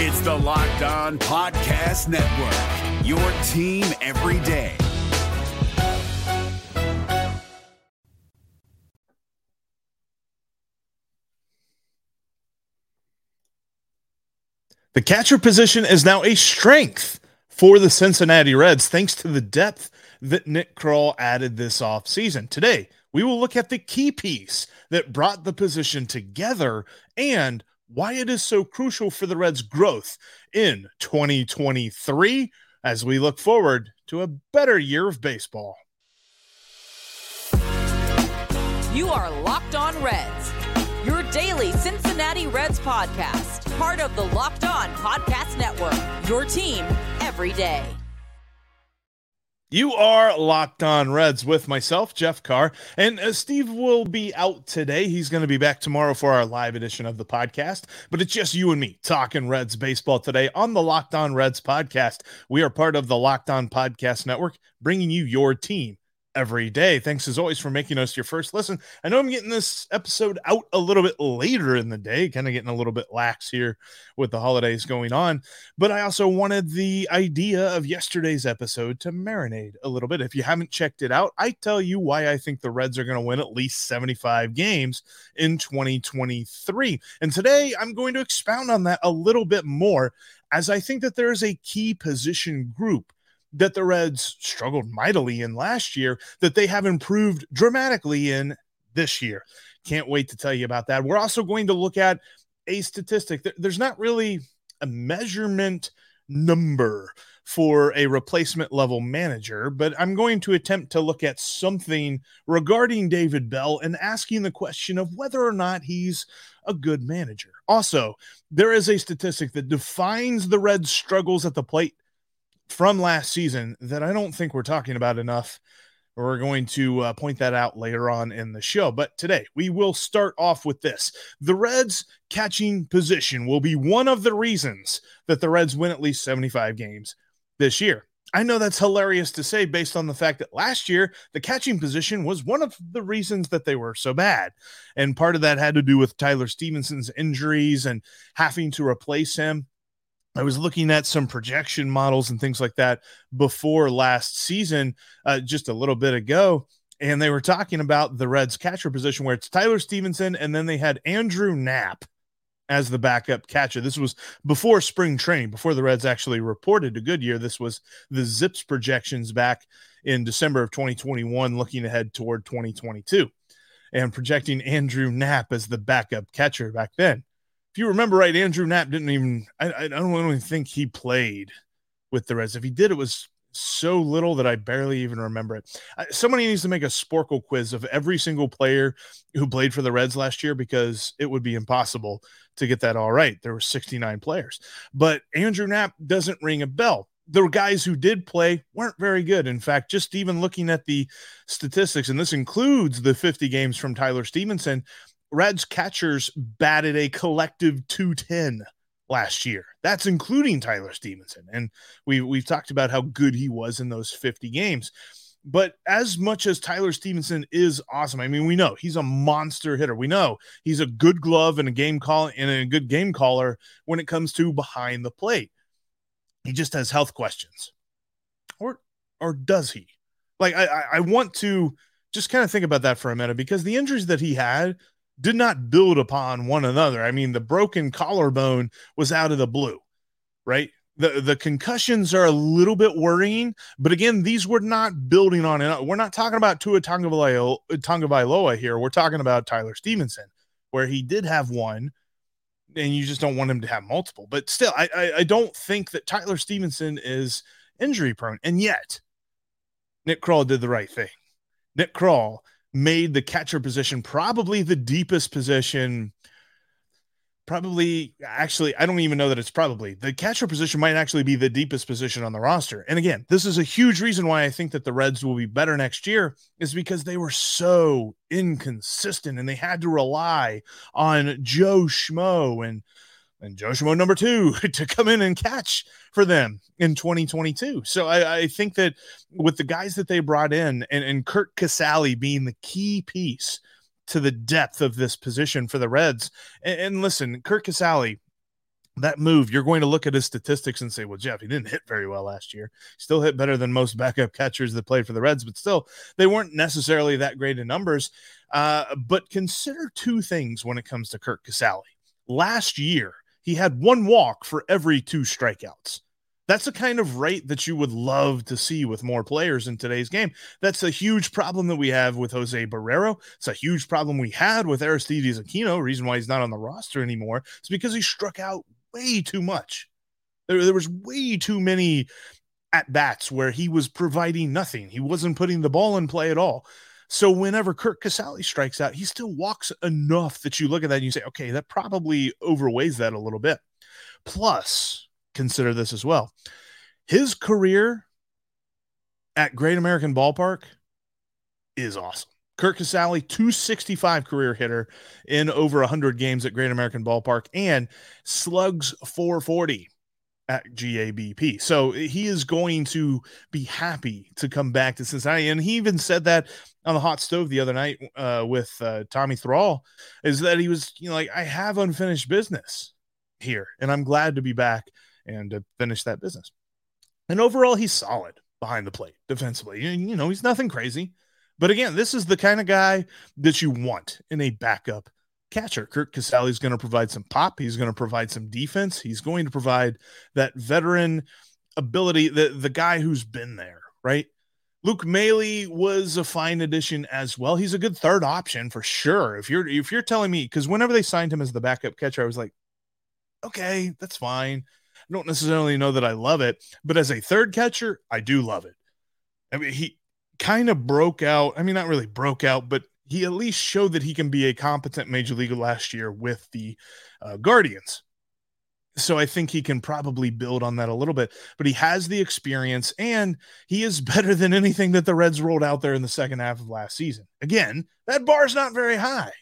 It's the Locked On Podcast Network, your team every day. The catcher position is now a strength for the Cincinnati Reds thanks to the depth that Nick Krall added this offseason. Today, we will look at the key piece that brought the position together and why it is so crucial for the Reds' growth in 2023 as we look forward to a better year of baseball. You are Locked On Reds, your daily Cincinnati Reds podcast, part of the Locked On Podcast Network, your team every day. You are locked on Reds with myself, Jeff Carr, and uh, Steve will be out today. He's going to be back tomorrow for our live edition of the podcast, but it's just you and me talking Reds baseball today on the Locked On Reds podcast. We are part of the Locked On Podcast Network, bringing you your team every day. Thanks as always for making us your first listen. I know I'm getting this episode out a little bit later in the day, kind of getting a little bit lax here with the holidays going on, but I also wanted the idea of yesterday's episode to marinate a little bit. If you haven't checked it out, I tell you why I think the Reds are going to win at least 75 games in 2023. And today I'm going to expound on that a little bit more as I think that there is a key position group that the Reds struggled mightily in last year that they have improved dramatically in this year. Can't wait to tell you about that. We're also going to look at a statistic. There's not really a measurement number for a replacement level manager, but I'm going to attempt to look at something regarding David Bell and asking the question of whether or not he's a good manager. Also, there is a statistic that defines the Reds' struggles at the plate from last season that I don't think we're talking about enough. We're going to uh, point that out later on in the show. But today we will start off with this. The Reds catching position will be one of the reasons that the Reds win at least 75 games this year. I know that's hilarious to say based on the fact that last year the catching position was one of the reasons that they were so bad. And part of that had to do with Tyler Stephenson's injuries and having to replace him. I was looking at some projection models and things like that before last season, uh, just a little bit ago. And they were talking about the Reds catcher position where it's Tyler Stephenson and then they had Andrew Knapp as the backup catcher. This was before spring training, before the Reds actually reported a good year. This was the ZiPS projections back in December of 2021, looking ahead toward 2022 and projecting Andrew Knapp as the backup catcher back then you remember right, Andrew Knapp didn't even, I, I don't even think he played with the Reds. If he did, it was so little that I barely even remember it. somebody needs to make a Sporcle quiz of every single player who played for the Reds last year because it would be impossible to get that all right. There were 69 players, but Andrew Knapp doesn't ring a bell. The guys who did play weren't very good. In fact, just even looking at the statistics, and this includes the 50 games from Tyler Stephenson, Reds catchers batted a collective 210 last year. That's including Tyler Stephenson. And we we've talked about how good he was in those 50 games. But as much as Tyler Stephenson is awesome, I mean, we know he's a monster hitter. We know he's a good glove and a game call and a good game caller when it comes to behind the plate. He just has health questions. Or or does he? Like I I want to just kind of think about that for a minute because the injuries that he had did not build upon one another. I mean, the broken collarbone was out of the blue, right? The, the concussions are a little bit worrying, but again, these were not building on it. We're not talking about Tua Tagovailoa here. We're talking about Tyler Stephenson, where he did have one, and you just don't want him to have multiple. But still, I, I, I don't think that Tyler Stephenson is injury prone, and yet Nick Krall did the right thing. Nick Krall made the catcher position probably the deepest position. Probably, actually, I don't even know that it's probably the catcher position might actually be the deepest position on the roster. And again, this is a huge reason why I think that the Reds will be better next year, is because they were so inconsistent and they had to rely on Joe Schmo and and Joe Schmo number two to come in and catch for them in 2022. So I, I, think that with the guys that they brought in and, and Curt Casali being the key piece to the depth of this position for the Reds, and, and listen, Curt Casali, that move, you're going to look at his statistics and say, well, Jeff, he didn't hit very well last year. Still hit better than most backup catchers that played for the Reds, but still, they weren't necessarily that great in numbers. Uh, but consider two things when it comes to Curt Casali. Last year, he had one walk for every two strikeouts. That's the kind of rate that you would love to see with more players in today's game. That's a huge problem that we have with Jose Barrero. It's a huge problem we had with Aristides Aquino. Reason why he's not on the roster anymore is because he struck out way too much. There, there was way too many at bats where he was providing nothing. He wasn't putting the ball in play at all. So whenever Curt Casali strikes out, he still walks enough that you look at that and you say, okay, that probably overweighs that a little bit. Plus, consider this as well. His career at Great American Ballpark is awesome. Curt Casali, 265 career hitter in over 100 games at Great American Ballpark and slugs 440 at GABP. So he is going to be happy to come back to Cincinnati. And he even said that on the hot stove the other night uh, with uh, Tommy Thrall is that he was, you know, like, I have unfinished business here and I'm glad to be back and to finish that business. And overall, he's solid behind the plate defensively. You know, he's nothing crazy. But again, this is the kind of guy that you want in a backup catcher. Curt Casali is going to provide some pop. He's going to provide some defense. He's going to provide that veteran ability, the, the guy who's been there, right? Luke Maile was a fine addition as well. He's a good third option for sure. If you're if you're telling me, because whenever they signed him as the backup catcher, I was like, okay, that's fine. I don't necessarily know that I love it, but as a third catcher, I do love it. I mean, he kind of broke out. I mean, not really broke out, but he at least showed that he can be a competent major leaguer last year with the uh, Guardians. So I think he can probably build on that a little bit, but he has the experience and he is better than anything that the Reds rolled out there in the second half of last season. Again, that bar is not very high,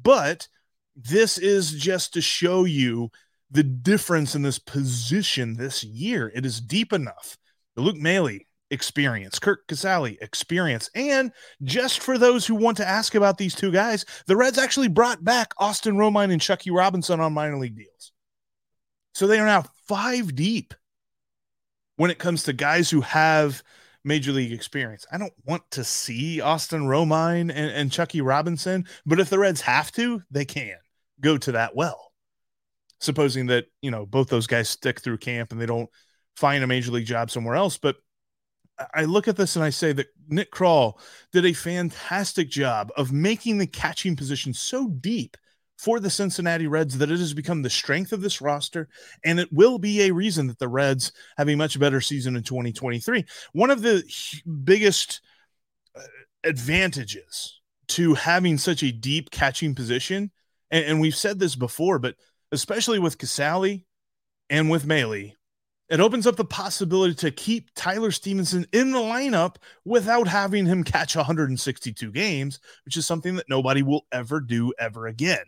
but this is just to show you the difference in this position this year. It is deep enough. Luke Maile experience, Curt Casali experience, and just for those who want to ask about these two guys, the Reds actually brought back Austin Romine and Chucky Robinson on minor league deals. So they are now five deep when it comes to guys who have major league experience. I don't want to see Austin Romine and, and Chucky Robinson, but if the Reds have to, they can go to that well supposing that you know both those guys stick through camp and they don't find a major league job somewhere else. But I look at this and I say that Nick Krall did a fantastic job of making the catching position so deep for the Cincinnati Reds that it has become the strength of this roster, and it will be a reason that the Reds have a much better season in 2023. One of the biggest uh, advantages to having such a deep catching position, and, we've said this before, but especially with Casali and with Maile, it opens up the possibility to keep Tyler Stephenson in the lineup without having him catch 162 games, which is something that nobody will ever do ever again.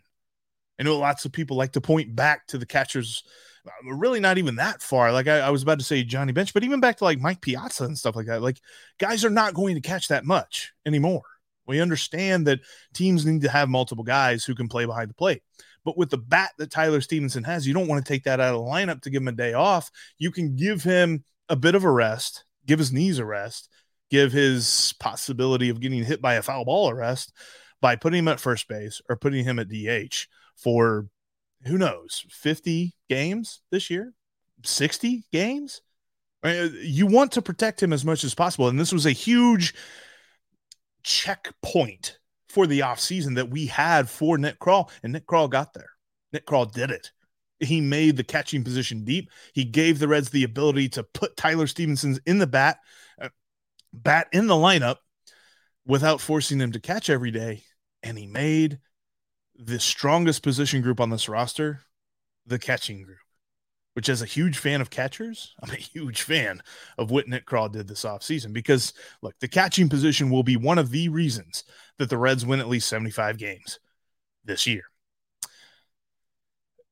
I know lots of people like to point back to the catchers, uh, really not even that far. Like I, I was about to say Johnny Bench, but even back to like Mike Piazza and stuff like that. Like guys are not going to catch that much anymore. We understand that teams need to have multiple guys who can play behind the plate. But with the bat that Tyler Stephenson has, you don't want to take that out of the lineup to give him a day off. You can give him a bit of a rest, give his knees a rest, give his possibility of getting hit by a foul ball a rest by putting him at first base or putting him at DH for who knows, 50 games this year, 60 games. You want to protect him as much as possible. And this was a huge checkpoint for the offseason that we had for Nick Krall, and Nick Krall got there. Nick Krall did it. He made the catching position deep. He gave the Reds the ability to put Tyler Stephenson's in the bat, uh, bat in the lineup without forcing him to catch every day. And he made the strongest position group on this roster the catching group which as a huge fan of catchers, I'm a huge fan of what Nick Krall did this offseason because look, the catching position will be one of the reasons that the Reds win at least 75 games this year.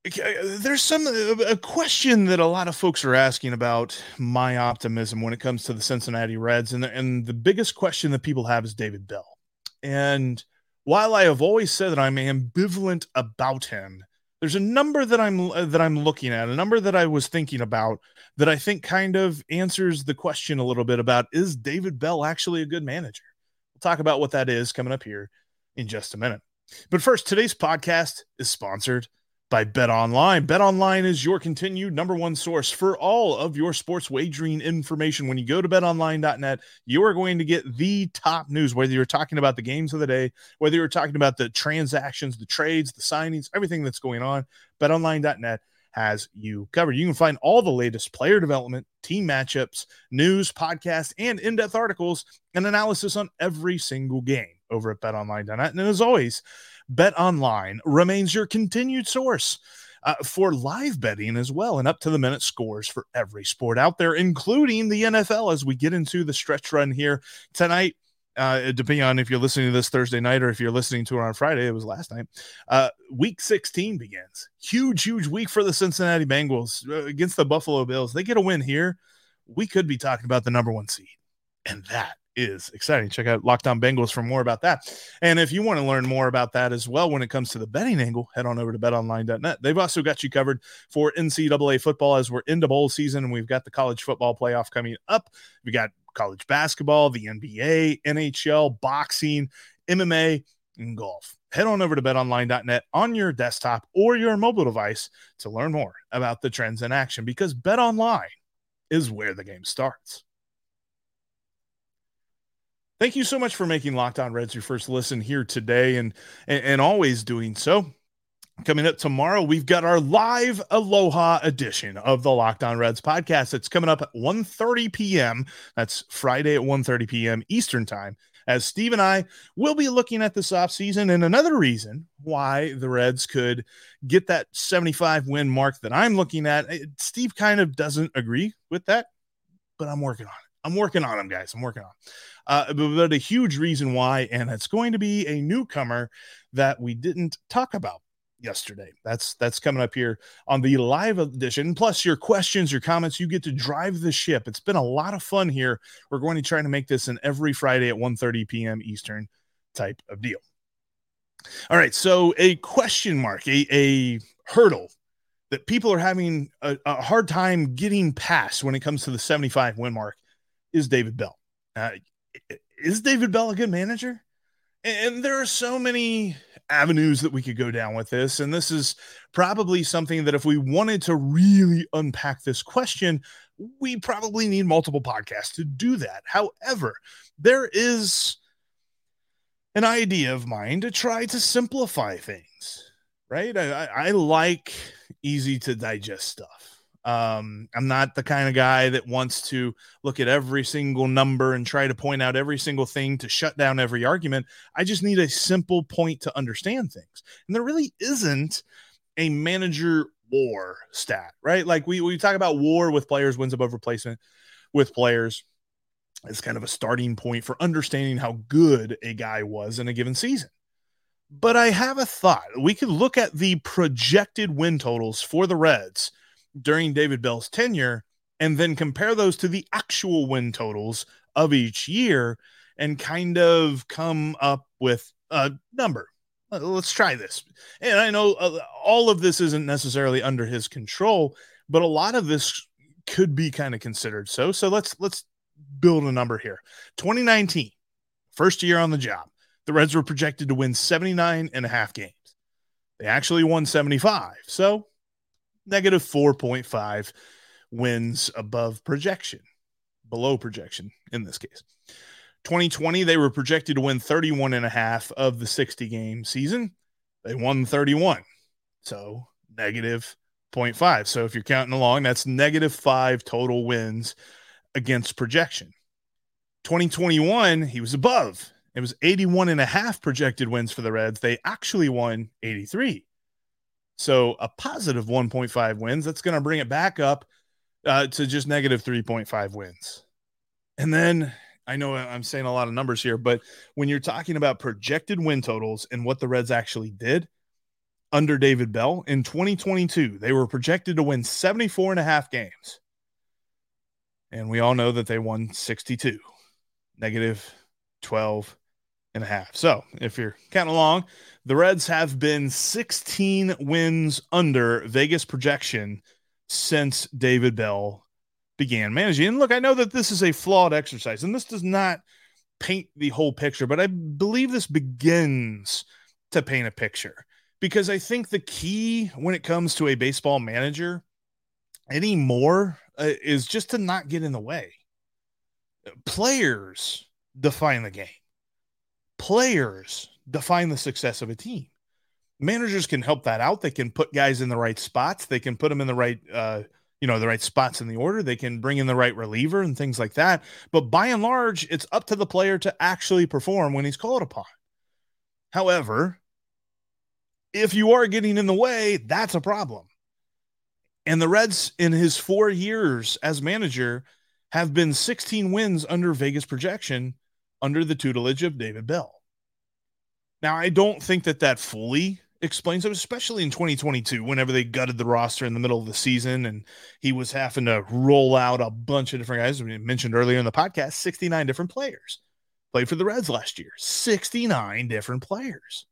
Uh, there's some uh, a question that a lot of folks are asking about my optimism when it comes to the Cincinnati Reds, and the, and the biggest question that people have is David Bell. And while I have always said that I'm ambivalent about him, there's a number that I'm uh, that I'm looking at, a number that I was thinking about that I think kind of answers the question a little bit about is David Bell actually a good manager? We'll talk about what that is coming up here in just a minute. But first, today's podcast is sponsored by Bet Online. Bet Online is your continued number one source for all of your sports wagering information. When you go to betonline.net, you are going to get the top news, whether you're talking about the games of the day, whether you're talking about the transactions, the trades, the signings, everything that's going on. BetOnline.net has you covered. You can find all the latest player development, team matchups, news, podcasts, and in depth articles and analysis on every single game over at betonline.net. And as always, Bet Online remains your continued source uh, for live betting as well and up to the minute scores for every sport out there, including the NFL as we get into the stretch run here tonight. Uh, depending on if you're listening to this Thursday night or if you're listening to it on Friday, it was last night. Uh, week 16 begins. Huge, huge week for the Cincinnati Bengals uh, against the Buffalo Bills. They get a win here. We could be talking about the number one seed, and that is exciting. Check out Locked On Bengals for more about that. And if you want to learn more about that as well when it comes to the betting angle, head on over to betonline.net. They've also got you covered for NCAA football as we're into bowl season and we've got the college football playoff coming up. We got college basketball, the NBA, NHL, boxing, MMA, and golf. Head on over to betonline.net on your desktop or your mobile device to learn more about the trends in action because betonline is where the game starts. Thank you so much for making Locked On Reds your first listen here today and, and, and always doing so. Coming up tomorrow, we've got our live Aloha edition of the Locked On Reds podcast. It's coming up at 1.30 p.m. That's Friday at 1.30 p.m. Eastern Time. As Steve and I will be looking at this offseason and another reason why the Reds could get that 75 win mark that I'm looking at. Steve kind of doesn't agree with that, but I'm working on it. I'm working on them, guys. I'm working on. Uh, but, but a huge reason why, and it's going to be a newcomer that we didn't talk about yesterday. That's that's coming up here on the live edition. Plus your questions, your comments, you get to drive the ship. It's been a lot of fun here. We're going to try to make this an every Friday at 1:30 p.m. Eastern type of deal. All right, so a question mark, a, a hurdle that people are having a, a hard time getting past when it comes to the 75 win mark is David Bell. Uh, is David Bell a good manager? And there are so many avenues that we could go down with this. And this is probably something that if we wanted to really unpack this question, we probably need multiple podcasts to do that. However, there is an idea of mine to try to simplify things, right? I, I like easy to digest stuff. Um, I'm not the kind of guy that wants to look at every single number and try to point out every single thing to shut down every argument. I just need a simple point to understand things. And there really isn't a manager war stat, right? Like we, we talk about war with players, wins above replacement with players. It's kind of a starting point for understanding how good a guy was in a given season. But I have a thought. We could look at the projected win totals for the Reds during David Bell's tenure and then compare those to the actual win totals of each year and kind of come up with a number. Let's try this. And I know uh, all of this isn't necessarily under his control, but a lot of this could be kind of considered so. So let's let's build a number here. 2019, first year on the job. The Reds were projected to win 79 and a half games. They actually won 75. So negative 4.5 wins above projection, below projection in this case. 2020, they were projected to win 31 and a half of the 60 game season. They won 31. So negative 0.5. So if you're counting along, that's negative five total wins against projection. 2021, he was above. It was 81 and a half projected wins for the Reds. They actually won 83. So a positive 1.5 wins, that's going to bring it back up uh, to just negative 3.5 wins. And then I know I'm saying a lot of numbers here, but when you're talking about projected win totals and what the Reds actually did under David Bell in 2022, they were projected to win 74 and a half games. And we all know that they won 62, negative 12 and a half. So if you're counting along, the Reds have been 16 wins under Vegas projection since David Bell began managing. And look, I know that this is a flawed exercise, and this does not paint the whole picture, but I believe this begins to paint a picture because I think the key when it comes to a baseball manager anymore uh, is just to not get in the way. Players define the game, players define the success of a team. Managers can help that out. They can put guys in the right spots. They can put them in the right, uh, you know, the right spots in the order. They can bring in the right reliever and things like that. But by and large, it's up to the player to actually perform when he's called upon. However, if you are getting in the way, that's a problem. And the Reds, in his four years as manager, have been 16 wins under Vegas projection under the tutelage of David Bell. Now, I don't think that that fully explains it, especially in 2022, whenever they gutted the roster in the middle of the season and he was having to roll out a bunch of different guys. We mentioned earlier in the podcast 69 different players played for the Reds last year, 69 different players.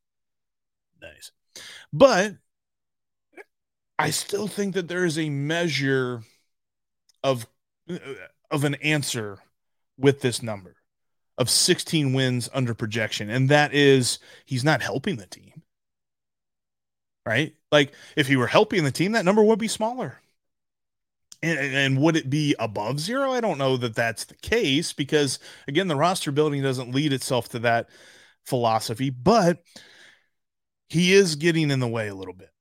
Nice. But I still think that there is a measure of of an answer with this number of 16 wins under projection and that is he's not helping the team. Right? Like if he were helping the team that number would be smaller. And, and, would it be above zero? I don't know that that's the case because, again, the roster building doesn't lead itself to that philosophy, but he is getting in the way a little bit.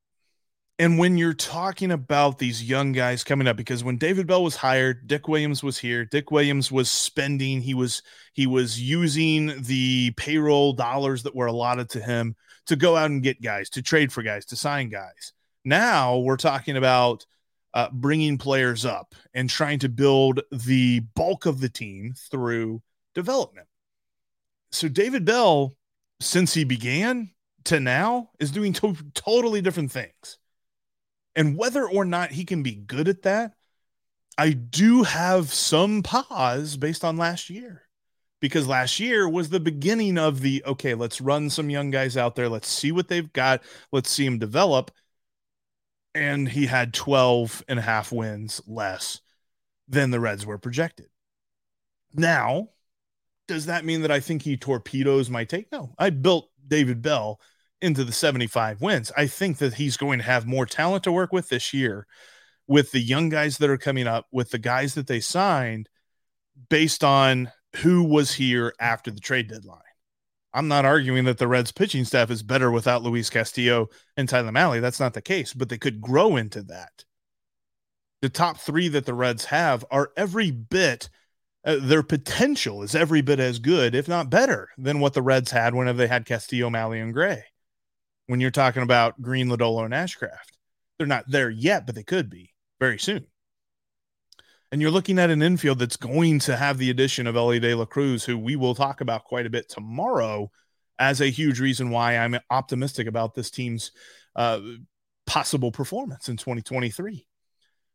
And when you're talking about these young guys coming up, because when David Bell was hired, Dick Williams was here. Dick Williams was spending. He was he was using the payroll dollars that were allotted to him to go out and get guys, to trade for guys, to sign guys. Now we're talking about uh, bringing players up and trying to build the bulk of the team through development. So David Bell, since he began, to now is doing to- totally different things. And whether or not he can be good at that, I do have some pause based on last year because last year was the beginning of the okay, let's run some young guys out there, let's see what they've got, let's see them develop. And he had 12 and a half wins less than the Reds were projected. Now, does that mean that I think he torpedoes my take? No, I built David Bell into the 75 wins. I think that he's going to have more talent to work with this year with the young guys that are coming up, with the guys that they signed based on who was here after the trade deadline. I'm not arguing that the Reds pitching staff is better without Luis Castillo and Tyler Mahle. That's not the case, but they could grow into that. The top three that the Reds have are every bit, uh, their potential is every bit as good, if not better, than what the Reds had whenever they had Castillo, Mahle, and Gray when you're talking about Greene, Lodolo, and Ashcraft. They're not there yet, but they could be very soon. And you're looking at an infield that's going to have the addition of Elly De La Cruz, who we will talk about quite a bit tomorrow, as a huge reason why I'm optimistic about this team's uh, possible performance in 2023.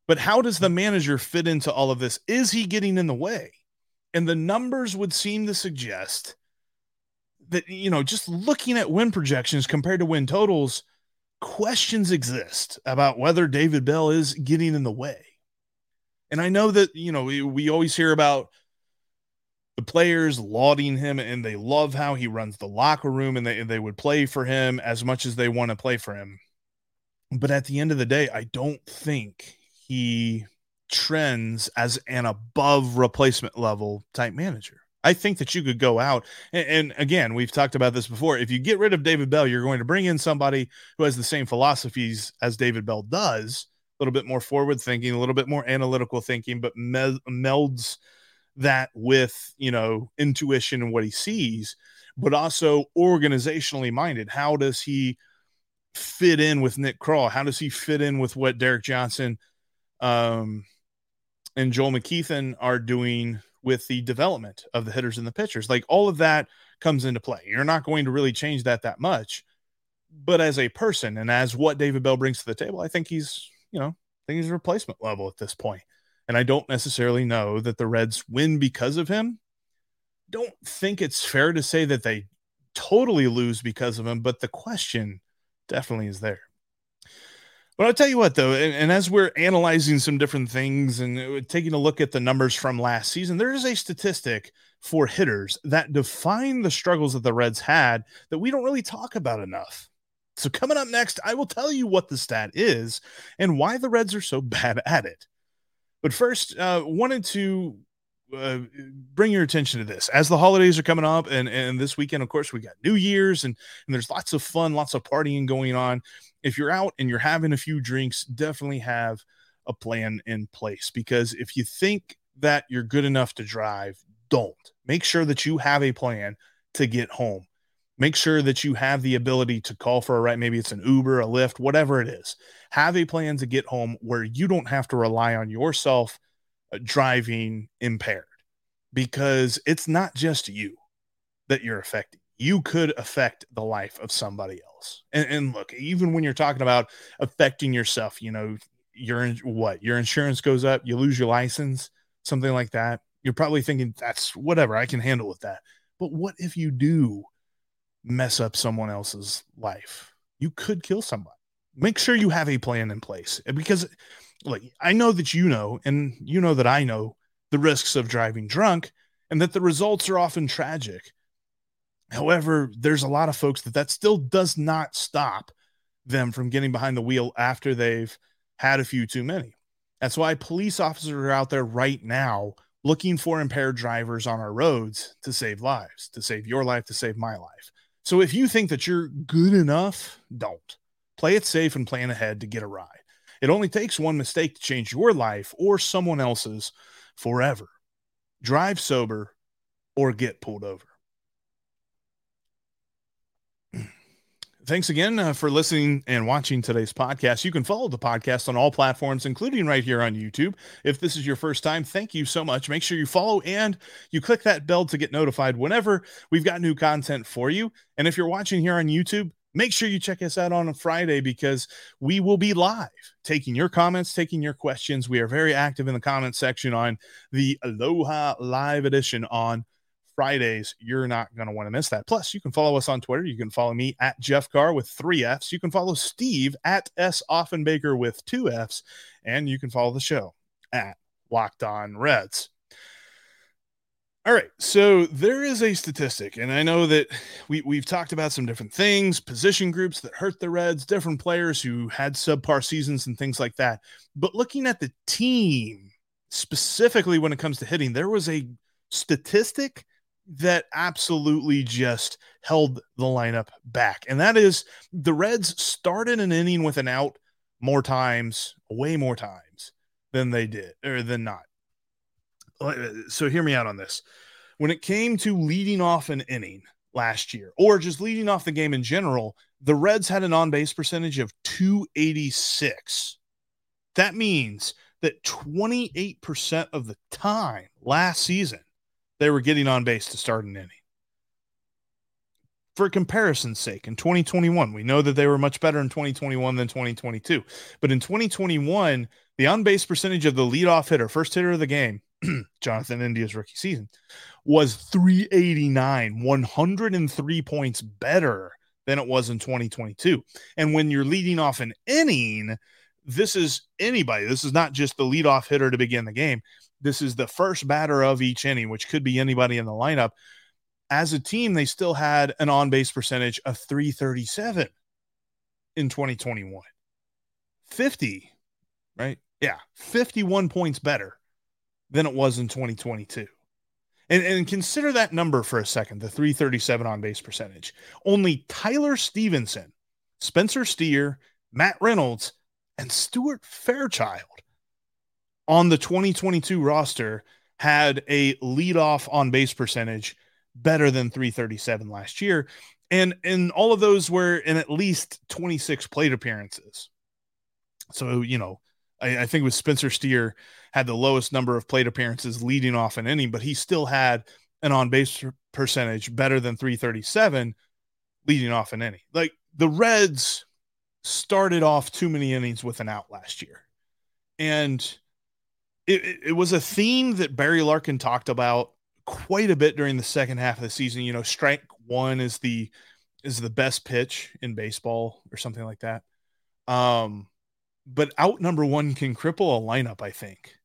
But how does the manager fit into all of this? Is he getting in the way? And the numbers would seem to suggest that you know just looking at win projections compared to win totals questions exist about whether david bell is getting in the way. And i know that you know we, we always hear about the players lauding him and they love how he runs the locker room and they, they would play for him as much as they want to play for him. But at the end of the day i don't think he trends as an above replacement level type manager I think that you could go out and, and, again, we've talked about this before. If you get rid of David Bell, you're going to bring in somebody who has the same philosophies as David Bell does, a little bit more forward thinking, a little bit more analytical thinking, but me- melds that with you know intuition and what he sees, but also organizationally minded. How does he fit in with Nick Krall? How does he fit in with what Derek Johnson um, and Joel McKeithan are doing? With the development of the hitters and the pitchers. Like all of that comes into play. You're not going to really change that that much. But as a person and as what David Bell brings to the table, I think he's, you know, I think he's a replacement level at this point. And I don't necessarily know that the Reds win because of him. Don't think it's fair to say that they totally lose because of him, but the question definitely is there. But I'll tell you what, though, and, and, as we're analyzing some different things and uh, taking a look at the numbers from last season, there is a statistic for hitters that define the struggles that the Reds had that we don't really talk about enough. So, coming up next, I will tell you what the stat is and why the Reds are so bad at it. But first, uh, wanted to uh, bring your attention to this as the holidays are coming up and and this weekend of course we got new year's and and there's lots of fun lots of partying going on if you're out and you're having a few drinks definitely have a plan in place because if you think that you're good enough to drive don't. Make sure that you have a plan to get home. Make sure that you have the ability to call for a ride. Maybe it's an uber a lyft whatever it is. Have a plan to get home where you don't have to rely on yourself uh, driving impaired because it's not just you that you're affecting. You could affect the life of somebody else. And, and look, even when you're talking about affecting yourself, you know, your what your insurance goes up, you lose your license, something like that. You're probably thinking that's whatever I can handle with that. But what if you do mess up someone else's life? You could kill somebody. Make sure you have a plan in place eh, because like I know that you know, and you know that I know the risks of driving drunk and that the results are often tragic. However, there's a lot of folks that that still does not stop them from getting behind the wheel after they've had a few too many. That's why police officers are out there right now looking for impaired drivers on our roads to save lives, to save your life, to save my life. So if you think that you're good enough, don't. Play it safe and plan ahead to get a ride. It only takes one mistake to change your life or someone else's forever. Drive sober or get pulled over. Thanks again uh, for listening and watching today's podcast. You can follow the podcast on all platforms, including right here on YouTube. If this is your first time, thank you so much. Make sure you follow and you click that bell to get notified whenever we've got new content for you. And if you're watching here on YouTube, make sure you check us out on a Friday because we will be live taking your comments, taking your questions. We are very active in the comment section on the Aloha Live edition on Fridays. You're not going to want to miss that. Plus, you can follow us on Twitter. You can follow me at Jeff Carr with three F's. You can follow Steve at S Offenbaker with two F's. And you can follow the show at Locked On Reds. All right. So there is a statistic, and I know that we, we've talked about some different things, position groups that hurt the Reds, different players who had subpar seasons and things like that. But looking at the team specifically when it comes to hitting, there was a statistic that absolutely just held the lineup back. And that is the Reds started an inning with an out more times, way more times than they did or than not so hear me out on this. When it came to leading off an inning last year, or just leading off the game in general, the Reds had an on base percentage of 286. That means that 28% of the time last season, they were getting on base to start an inning. For comparison's sake, in 2021, we know that they were much better in 2021 than 2022. But in 2021, the on base percentage of the leadoff hitter, first hitter of the game, Jonathan India's rookie season, was 389, 103 points better than it was in 2022. And when you're leading off an inning, this is anybody. This is not just the leadoff hitter to begin the game. This is the first batter of each inning, which could be anybody in the lineup. As a team, they still had an on base percentage of 337 in 2021. 50, right? Yeah, 51 points better than it was in 2022. And, and consider that number for a second the 337 on base percentage. Only Tyler Stephenson, Spencer Steer, Matt Reynolds, and Stuart Fairchild on the 2022 roster had a leadoff on base percentage better than 337 last year. And and all of those were in at least 26 plate appearances. So, you know, I, I think it was Spencer Steer had the lowest number of plate appearances leading off an inning, but he still had an on base percentage better than 337 leading off an inning. Like the Reds started off too many innings with an out last year. And it, it, was a theme that Barry Larkin talked about quite a bit during the second half of the season. You know, strike one is the is the best pitch in baseball or something like that. Um, but out number one can cripple a lineup, I think,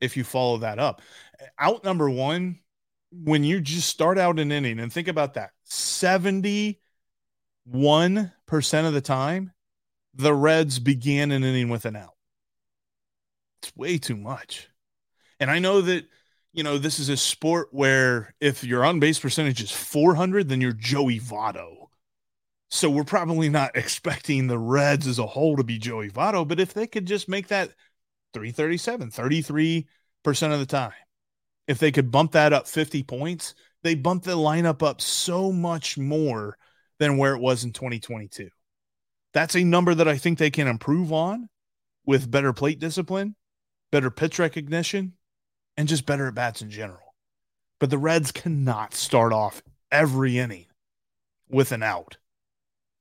if you follow that up. Out number one, when you just start out an inning and think about that 71% of the time, the Reds began an inning with an out. It's way too much. And I know that, you know, this is a sport where if your on base percentage is 400, then you're Joey Votto. So we're probably not expecting the Reds as a whole to be Joey Votto, but if they could just make that 337, 33% of the time, if they could bump that up 50 points, they bump the lineup up so much more than where it was in 2022. That's a number that I think they can improve on with better plate discipline, better pitch recognition, and just better at bats in general. But the Reds cannot start off every inning with an out.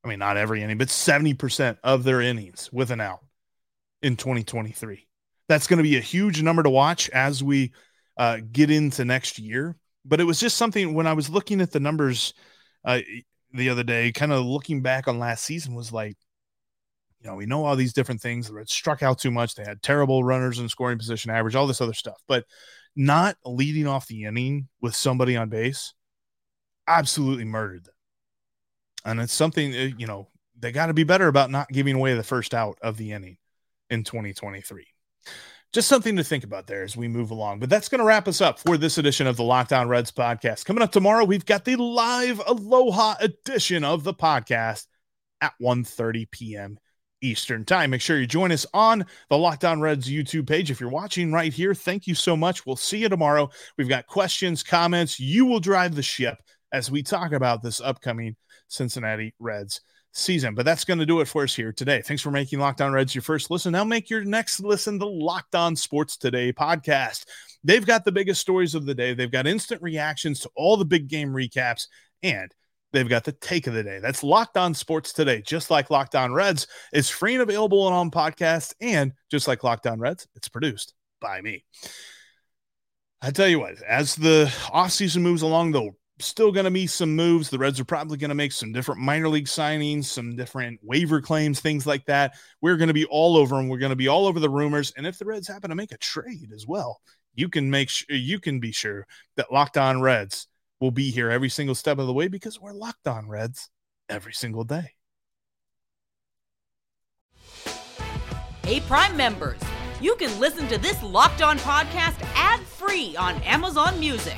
I mean, not every inning, but 70% of their innings with an out in 2023. That's going to be a huge number to watch as we uh, get into next year. But it was just something when I was looking at the numbers uh, the other day, kind of looking back on last season, was like, you know, we know all these different things. The Reds struck out too much. They had terrible runners and scoring position average, all this other stuff. But not leading off the inning with somebody on base absolutely murdered them. And it's something, uh, you know, they got to be better about not giving away the first out of the inning in 2023. Just something to think about there as we move along. But that's going to wrap us up for this edition of the Locked On Reds podcast. Coming up tomorrow, we've got the live Aloha edition of the podcast at 1:30 p.m. Eastern Time. Make sure you join us on the Locked On Reds YouTube page. If you're watching right here, thank you so much. We'll see you tomorrow. We've got questions, comments. You will drive the ship as we talk about this upcoming Cincinnati Reds season. But that's going to do it for us here today. Thanks for making Locked On Reds your first listen. Now make your next listen the Locked On Sports Today podcast. They've got the biggest stories of the day. They've got instant reactions to all the big game recaps, and they've got the take of the day. That's Locked On Sports Today. Just like Locked On Reds, it's free and available on podcast, and just like Locked On Reds, it's produced by me. I tell you what, as the offseason moves along, the still going to be some moves. The Reds are probably going to make some different minor league signings, some different waiver claims, things like that. We're going to be all over them. We're going to be all over the rumors. And if the Reds happen to make a trade as well, you can make sure you can be sure that Locked On Reds will be here every single step of the way because we're Locked On Reds every single day. Hey, Prime members, you can listen to this Locked On podcast ad free on Amazon Music.